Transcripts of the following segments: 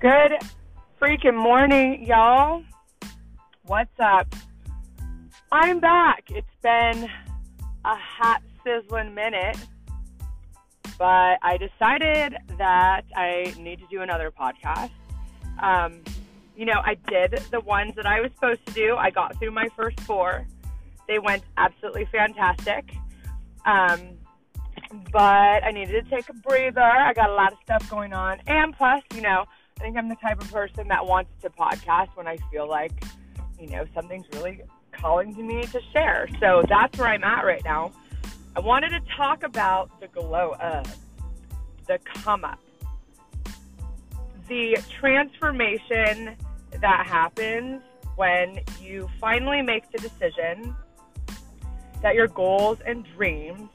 Good freaking morning, y'all. What's up? I'm back. It's been a hot, sizzling minute, but I decided that I need to do another podcast. Um, you know, I did the ones that I was supposed to do. I got through my first four. They went absolutely fantastic. Um, but I needed to take a breather. I got a lot of stuff going on. And plus, you know, I think I'm the type of person that wants to podcast when I feel like, you know, something's really calling to me to share. So that's where I'm at right now. I wanted to talk about the glow up, the come up, the transformation that happens when you finally make the decision that your goals and dreams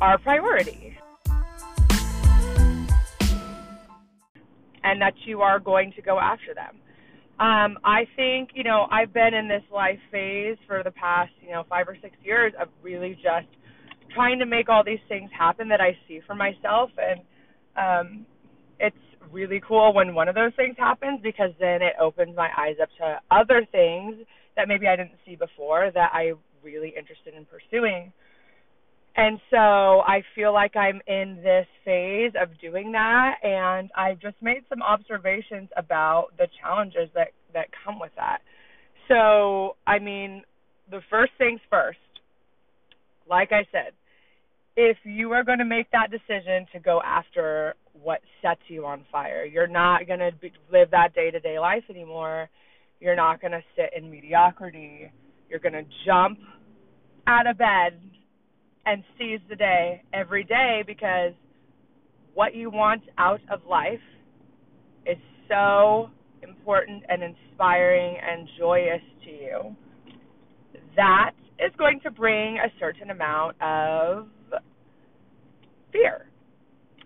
are priority. And that you are going to go after them. Um, I think, you know, I've been in this life phase for the past, you know, five or six years of really just trying to make all these things happen that I see for myself. And um, it's really cool when one of those things happens because then it opens my eyes up to other things that maybe I didn't see before that I'm really interested in pursuing. And so I feel like I'm in this phase of doing that and I've just made some observations about the challenges that that come with that. So, I mean, the first things first. Like I said, if you are going to make that decision to go after what sets you on fire, you're not going to live that day-to-day life anymore. You're not going to sit in mediocrity. You're going to jump out of bed and seize the day every day because what you want out of life is so important and inspiring and joyous to you. That is going to bring a certain amount of fear.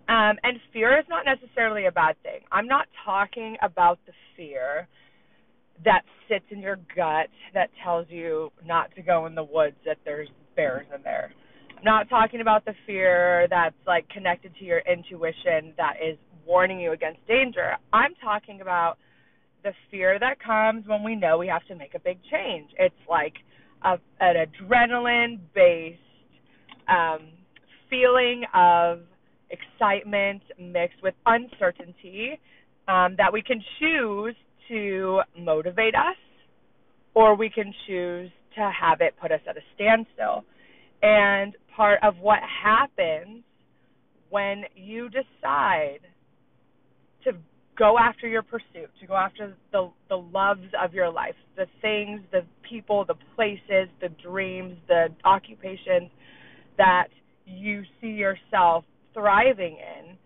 Um, and fear is not necessarily a bad thing. I'm not talking about the fear that sits in your gut that tells you not to go in the woods, that there's bears in there not talking about the fear that's like connected to your intuition that is warning you against danger. I'm talking about the fear that comes when we know we have to make a big change. It's like a, an adrenaline based um, feeling of excitement mixed with uncertainty um, that we can choose to motivate us or we can choose to have it put us at a standstill. And part of what happens when you decide to go after your pursuit, to go after the the loves of your life, the things, the people, the places, the dreams, the occupations that you see yourself thriving in.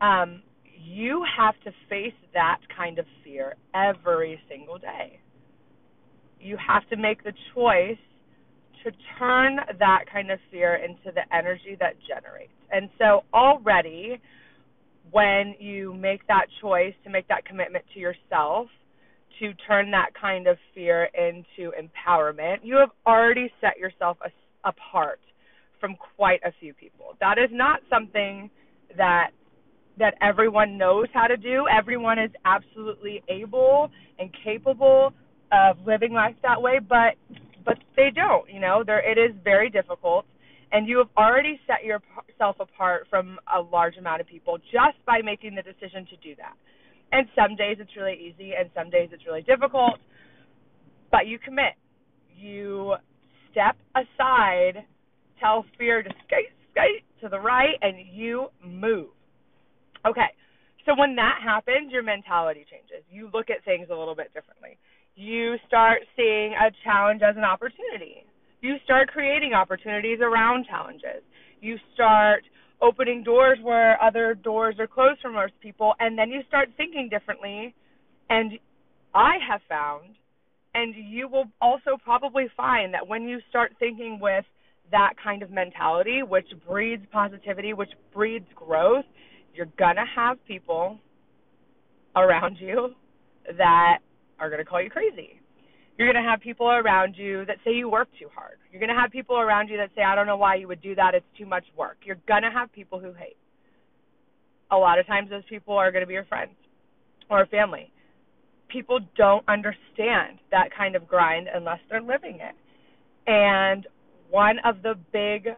Um, you have to face that kind of fear every single day. You have to make the choice to turn that kind of fear into the energy that generates. And so already when you make that choice to make that commitment to yourself to turn that kind of fear into empowerment, you have already set yourself apart from quite a few people. That is not something that that everyone knows how to do. Everyone is absolutely able and capable of living life that way, but but they don't. You know, there it is very difficult, and you have already set yourself apart from a large amount of people just by making the decision to do that. And some days it's really easy, and some days it's really difficult, but you commit. You step aside, tell fear to skate, skate to the right, and you move. Okay. So when that happens, your mentality changes. You look at things a little bit differently you start seeing a challenge as an opportunity. You start creating opportunities around challenges. You start opening doors where other doors are closed for most people, and then you start thinking differently. And I have found, and you will also probably find that when you start thinking with that kind of mentality, which breeds positivity, which breeds growth, you're going to have people around you that are going to call you crazy. You're going to have people around you that say you work too hard. You're going to have people around you that say, I don't know why you would do that. It's too much work. You're going to have people who hate. A lot of times, those people are going to be your friends. or family. People don't understand that kind of grind unless they're living it. And one of the big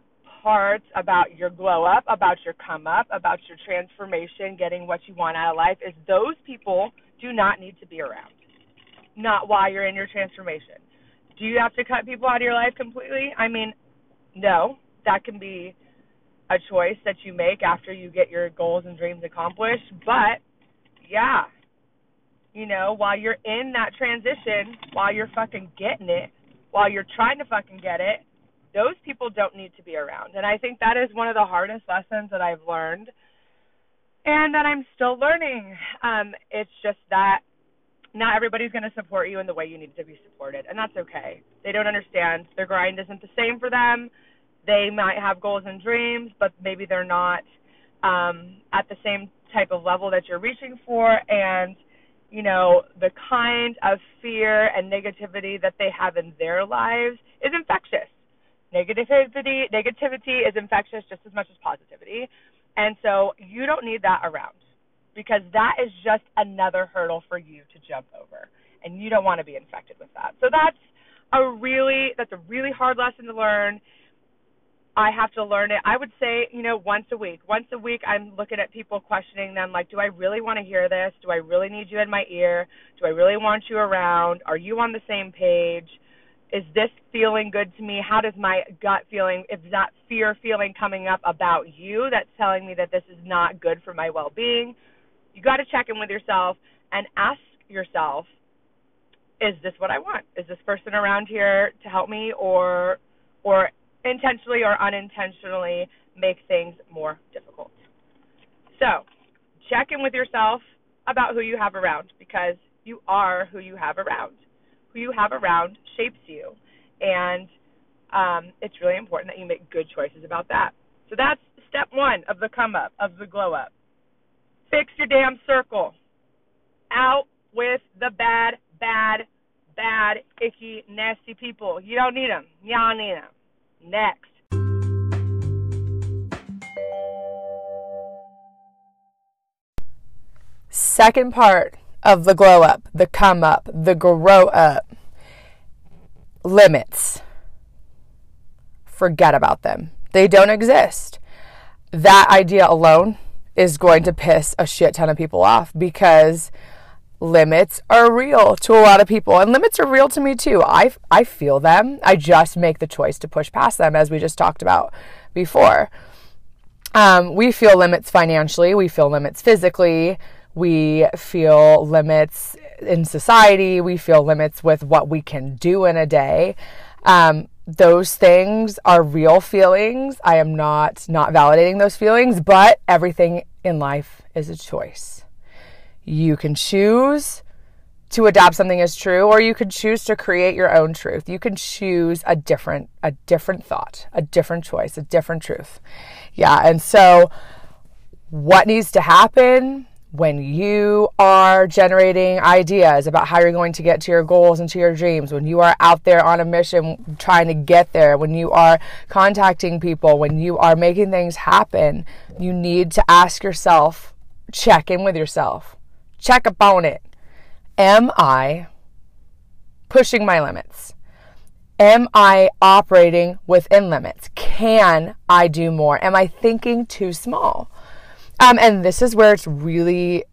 parts about your glow up, about your come up, about your transformation, getting what you want out of life is those people do not need to be around. Not why you're in your transformation. Do you have to cut people out of your life completely? I mean, no. That can be a choice that you make after you get your goals and dreams accomplished. But yeah, you know, while you're in that transition, while you're fucking getting it, while you're trying to fucking get it, those people don't need to be around. And I think that is one of the hardest lessons that I've learned and that I'm still learning. Um, it's just that not everybody's going to support you in the way you need to be supported, and that's okay. They don't understand. Their grind isn't the same for them. They might have goals and dreams, but maybe they're not um, at the same type of level that you're reaching for, and you know the kind of fear and negativity that they have in their lives is infectious Negativity negativity is infectious just as much as positivity. And so you don't need that around because that is just another hurdle for you to jump over. And you don't want to be infected with that. So that's a really that's a really hard lesson to learn. I have to learn it. I would say, you know, once a week. Once a week I'm looking at people questioning them like, do I really want to hear this? Do I really need you in my ear? Do I really want you around? Are you on the same page? is this feeling good to me? How does my gut feeling, is that fear feeling coming up about you that's telling me that this is not good for my well being? You got to check in with yourself and ask yourself, is this what I want? Is this person around here to help me or or intentionally or unintentionally make things more difficult? So, check in with yourself about who you have around because you are who you have around who you have around shapes you. And um, it's really important that you make good choices about that. So that's step one of the come up, of the glow up. Fix your damn circle. Out with the bad, bad, bad, icky, nasty people. You don't need them. Y'all need them. Next. Second part of the glow up, the come up, the grow up. Limits. Forget about them. They don't exist. That idea alone is going to piss a shit ton of people off because limits are real to a lot of people and limits are real to me too. I I feel them. I just make the choice to push past them as we just talked about before. Um, we feel limits financially, we feel limits physically, we feel limits in society. We feel limits with what we can do in a day. Um, those things are real feelings. I am not not validating those feelings, but everything in life is a choice. You can choose to adopt something as true or you can choose to create your own truth. You can choose a different a different thought, a different choice, a different truth. Yeah, and so what needs to happen when you are generating ideas about how you're going to get to your goals and to your dreams, when you are out there on a mission trying to get there, when you are contacting people, when you are making things happen, you need to ask yourself, check in with yourself, check upon it. Am I pushing my limits? Am I operating within limits? Can I do more? Am I thinking too small? Um, and this is where it's really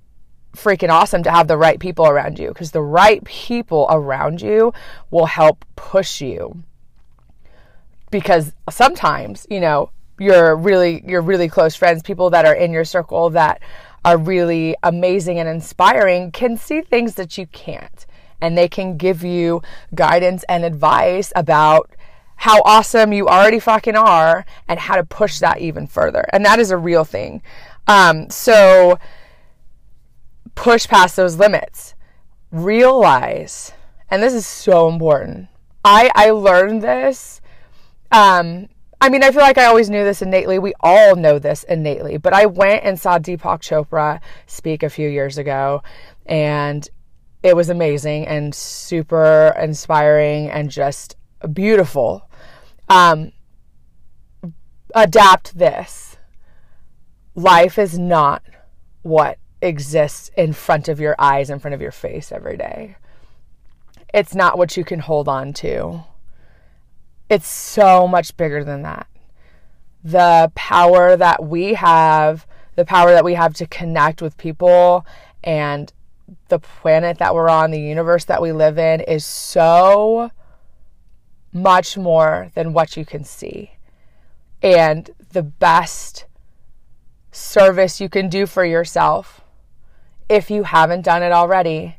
freaking awesome to have the right people around you because the right people around you will help push you. Because sometimes, you know, you're really you're really close friends, people that are in your circle that are really amazing and inspiring can see things that you can't. And they can give you guidance and advice about how awesome you already fucking are and how to push that even further. And that is a real thing. Um, so push past those limits. Realize, and this is so important. I I learned this. Um, I mean, I feel like I always knew this innately. We all know this innately. But I went and saw Deepak Chopra speak a few years ago, and it was amazing and super inspiring and just beautiful. Um, adapt this life is not what exists in front of your eyes, in front of your face every day. It's not what you can hold on to. It's so much bigger than that. The power that we have, the power that we have to connect with people and the planet that we're on, the universe that we live in is so much more than what you can see. And the best service you can do for yourself, if you haven't done it already,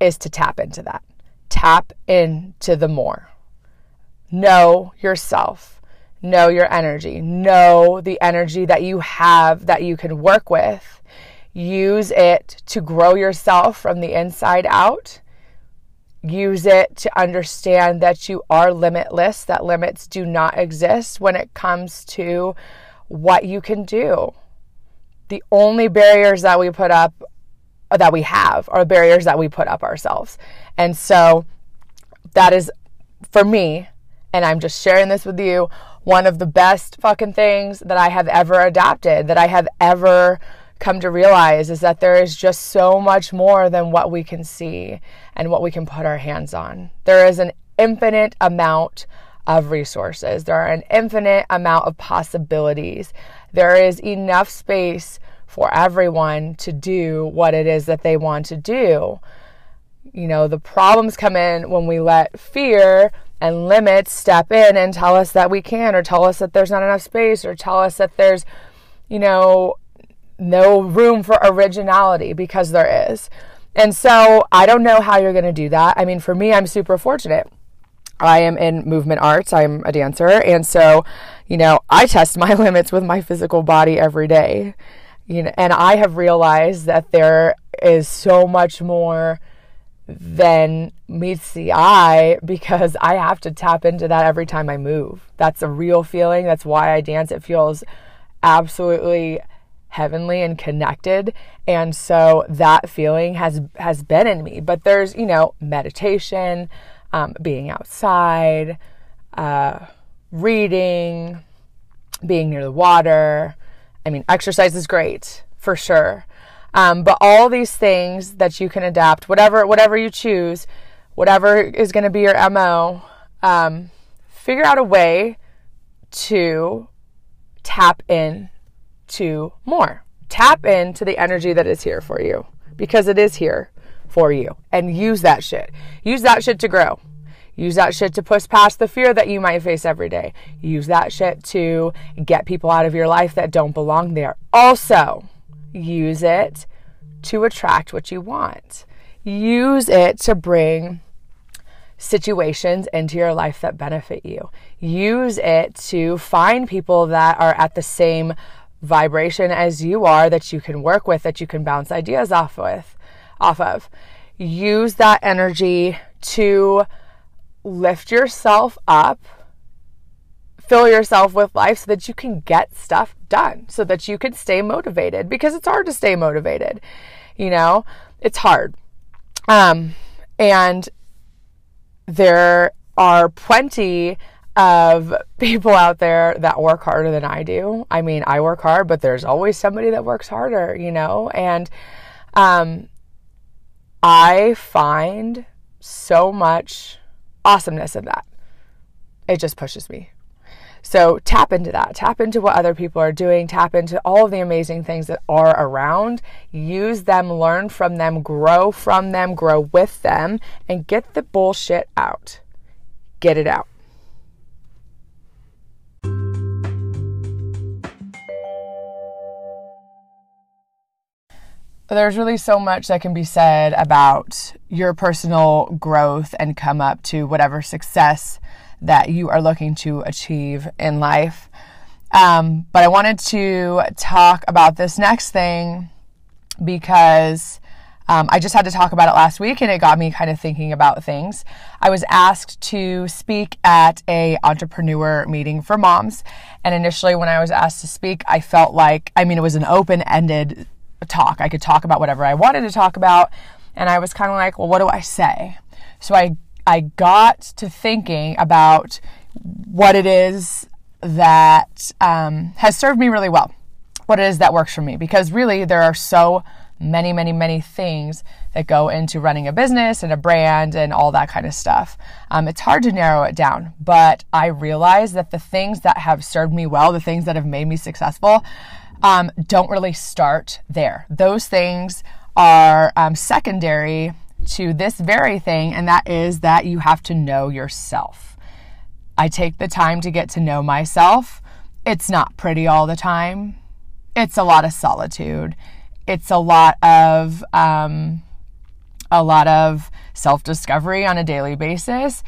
is to tap into that. Tap into the more. Know yourself. Know your energy. Know the energy that you have that you can work with. Use it to grow yourself from the inside out. Use it to understand that you are limitless, that limits do not exist when it comes to what you can do. The only barriers that we put up, uh, that we have, are barriers that we put up ourselves. And so that is, for me, and I'm just sharing this with you, one of the best fucking things that I have ever adopted, that I have ever come to realize is that there is just so much more than what we can see and what we can put our hands on. There is an infinite amount of resources, there are an infinite amount of possibilities. There is enough space for everyone to do what it is that they want to do. You know, the problems come in when we let fear and limits step in and tell us that we can, or tell us that there's not enough space, or tell us that there's, you know, no room for originality because there is. And so I don't know how you're going to do that. I mean, for me, I'm super fortunate. I am in movement arts, I'm a dancer. And so, you know, I test my limits with my physical body every day. You know, and I have realized that there is so much more than meets the eye because I have to tap into that every time I move. That's a real feeling. That's why I dance. It feels absolutely heavenly and connected and so that feeling has has been in me but there's you know meditation um, being outside uh, reading being near the water. I mean exercise is great for sure. Um, but all these things that you can adapt, whatever whatever you choose, whatever is going to be your mo, um, figure out a way to tap in to more. Tap into the energy that is here for you because it is here for you, and use that shit. Use that shit to grow. Use that shit to push past the fear that you might face every day. Use that shit to get people out of your life that don't belong there. Also, Use it to attract what you want. Use it to bring situations into your life that benefit you. Use it to find people that are at the same vibration as you are that you can work with, that you can bounce ideas off with, off of. Use that energy to lift yourself up fill yourself with life so that you can get stuff done, so that you can stay motivated because it's hard to stay motivated. You know, it's hard. Um, and there are plenty of people out there that work harder than I do. I mean, I work hard, but there's always somebody that works harder, you know? And um, I find so much awesomeness in that. It just pushes me. So tap into that. Tap into what other people are doing. Tap into all of the amazing things that are around. Use them, learn from them, grow from them, grow with them, and get the bullshit out. Get it out. There's really so much that can be said about your personal growth and come up to whatever success that you are looking to achieve in life. Um, but I wanted to talk about this next thing because um, I just had to talk about it last week and it got me kind of thinking about things. I was asked to speak at a entrepreneur meeting for moms. And initially when I was asked to speak, I felt like, I mean, it was an open-ended talk. I could talk about whatever I wanted to talk about. And I was kind of like, well, what do I say? So I I got to thinking about what it is that um, has served me really well. what it is that works for me because really there are so many, many, many things that go into running a business and a brand and all that kind of stuff. Um, it's hard to narrow it down, but I realize that the things that have served me well, the things that have made me successful, um, don't really start there. Those things are um, secondary to this very thing, and that is that you have to know yourself. I take the time to get to know myself. It's not pretty all the time. It's a lot of solitude. It's a lot of um, a lot of self discovery on a daily basis.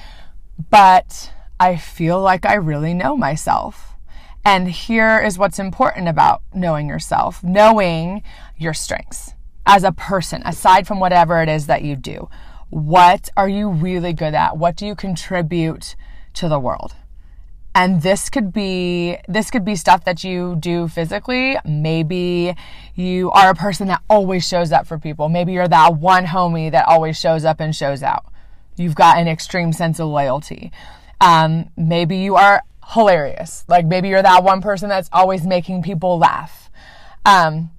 But I feel like I really know myself. And here is what's important about knowing yourself knowing your strengths as a person, aside from whatever it is that you do. What are you really good at? What do you contribute to the world? And this could be this could be stuff that you do physically. Maybe you are a person that always shows up for people. Maybe you're that one homie that always shows up and shows out. You've got an extreme sense of loyalty. Um, maybe you are hilarious. Like maybe you're that one person that's always making people laugh. Um,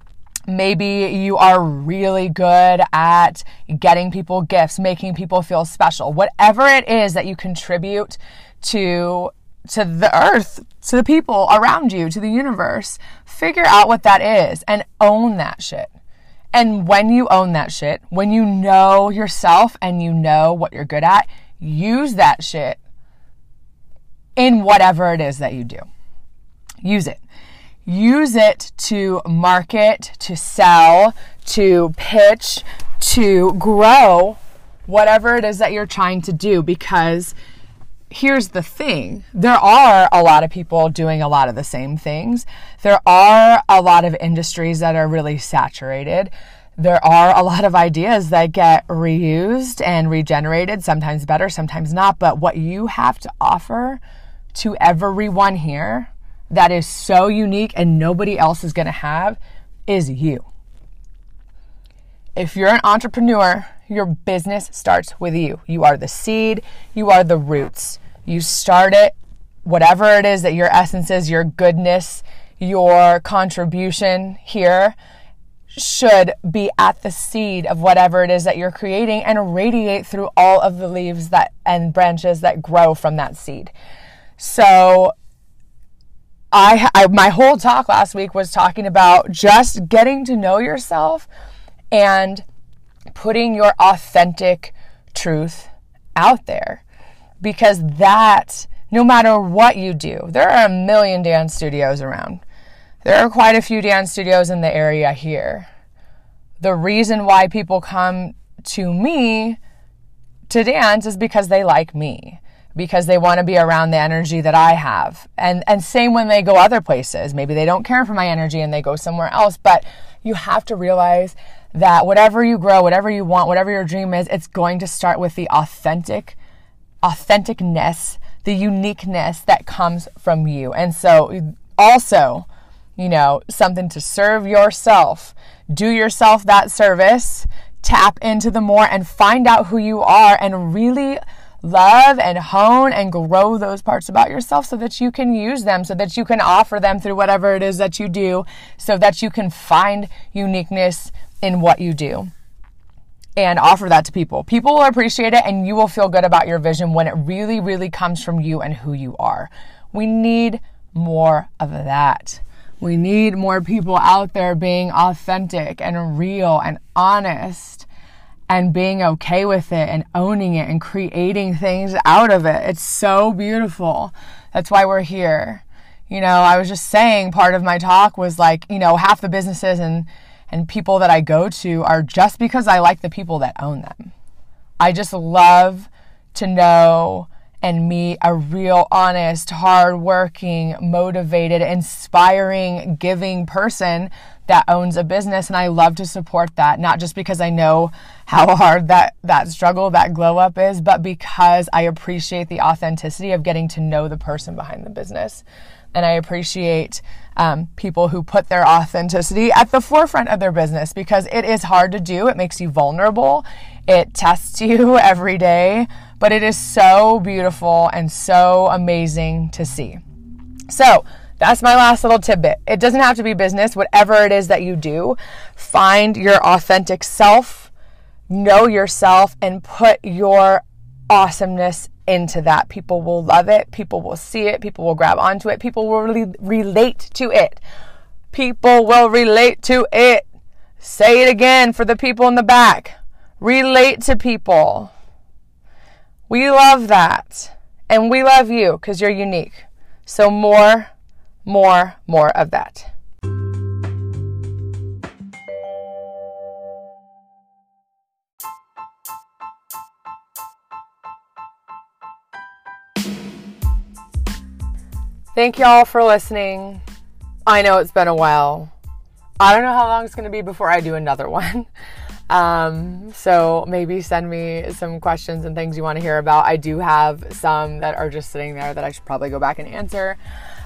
maybe you are really good at getting people gifts, making people feel special. Whatever it is that you contribute to to the earth, to the people around you, to the universe, figure out what that is and own that shit. And when you own that shit, when you know yourself and you know what you're good at, use that shit in whatever it is that you do. Use it. Use it to market, to sell, to pitch, to grow whatever it is that you're trying to do because here's the thing there are a lot of people doing a lot of the same things. There are a lot of industries that are really saturated. There are a lot of ideas that get reused and regenerated, sometimes better, sometimes not. But what you have to offer to everyone here that is so unique and nobody else is going to have is you. If you're an entrepreneur, your business starts with you. You are the seed, you are the roots. You start it, whatever it is that your essence is, your goodness, your contribution here should be at the seed of whatever it is that you're creating and radiate through all of the leaves that and branches that grow from that seed. So I, I my whole talk last week was talking about just getting to know yourself and putting your authentic truth out there because that, no matter what you do, there are a million dance studios around. There are quite a few dance studios in the area here. The reason why people come to me to dance is because they like me because they want to be around the energy that I have. And and same when they go other places. Maybe they don't care for my energy and they go somewhere else, but you have to realize that whatever you grow, whatever you want, whatever your dream is, it's going to start with the authentic authenticness, the uniqueness that comes from you. And so, also, you know, something to serve yourself. Do yourself that service, tap into the more, and find out who you are and really love and hone and grow those parts about yourself so that you can use them, so that you can offer them through whatever it is that you do, so that you can find uniqueness in what you do and offer that to people. People will appreciate it and you will feel good about your vision when it really, really comes from you and who you are. We need more of that. We need more people out there being authentic and real and honest and being okay with it and owning it and creating things out of it. It's so beautiful. That's why we're here. You know, I was just saying part of my talk was like, you know, half the businesses and and people that I go to are just because I like the people that own them. I just love to know and meet a real honest, hardworking, motivated, inspiring, giving person that owns a business and I love to support that not just because I know how hard that that struggle that glow up is but because I appreciate the authenticity of getting to know the person behind the business and I appreciate um, people who put their authenticity at the forefront of their business because it is hard to do. It makes you vulnerable. It tests you every day, but it is so beautiful and so amazing to see. So, That's my last little tidbit. It doesn't have to be business, whatever it is that you do, find your authentic self, know yourself, and put your awesomeness into that. People will love it, people will see it, people will grab onto it, people will really relate to it. People will relate to it. Say it again for the people in the back. Relate to people. We love that. And we love you because you're unique. So, more more, more of that. Thank y'all for listening. I know it's been a while. I don't know how long it's going to be before I do another one. Um, so maybe send me some questions and things you want to hear about. I do have some that are just sitting there that I should probably go back and answer.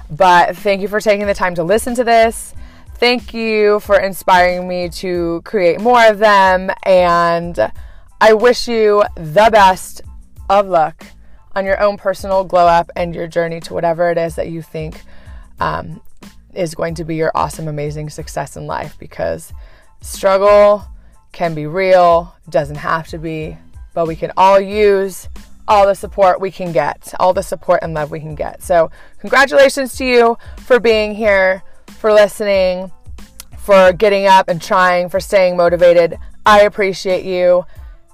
But thank you for taking the time to listen to this. Thank you for inspiring me to create more of them. And I wish you the best of luck on your own personal glow up and your journey to whatever it is that you think um, is going to be your awesome, amazing success in life because struggle can be real, doesn't have to be, but we can all use all the support we can get, all the support and love we can get. So, congratulations to you for being here, for listening, for getting up and trying, for staying motivated. I appreciate you.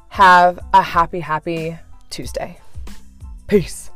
Have a happy, happy Tuesday. Peace.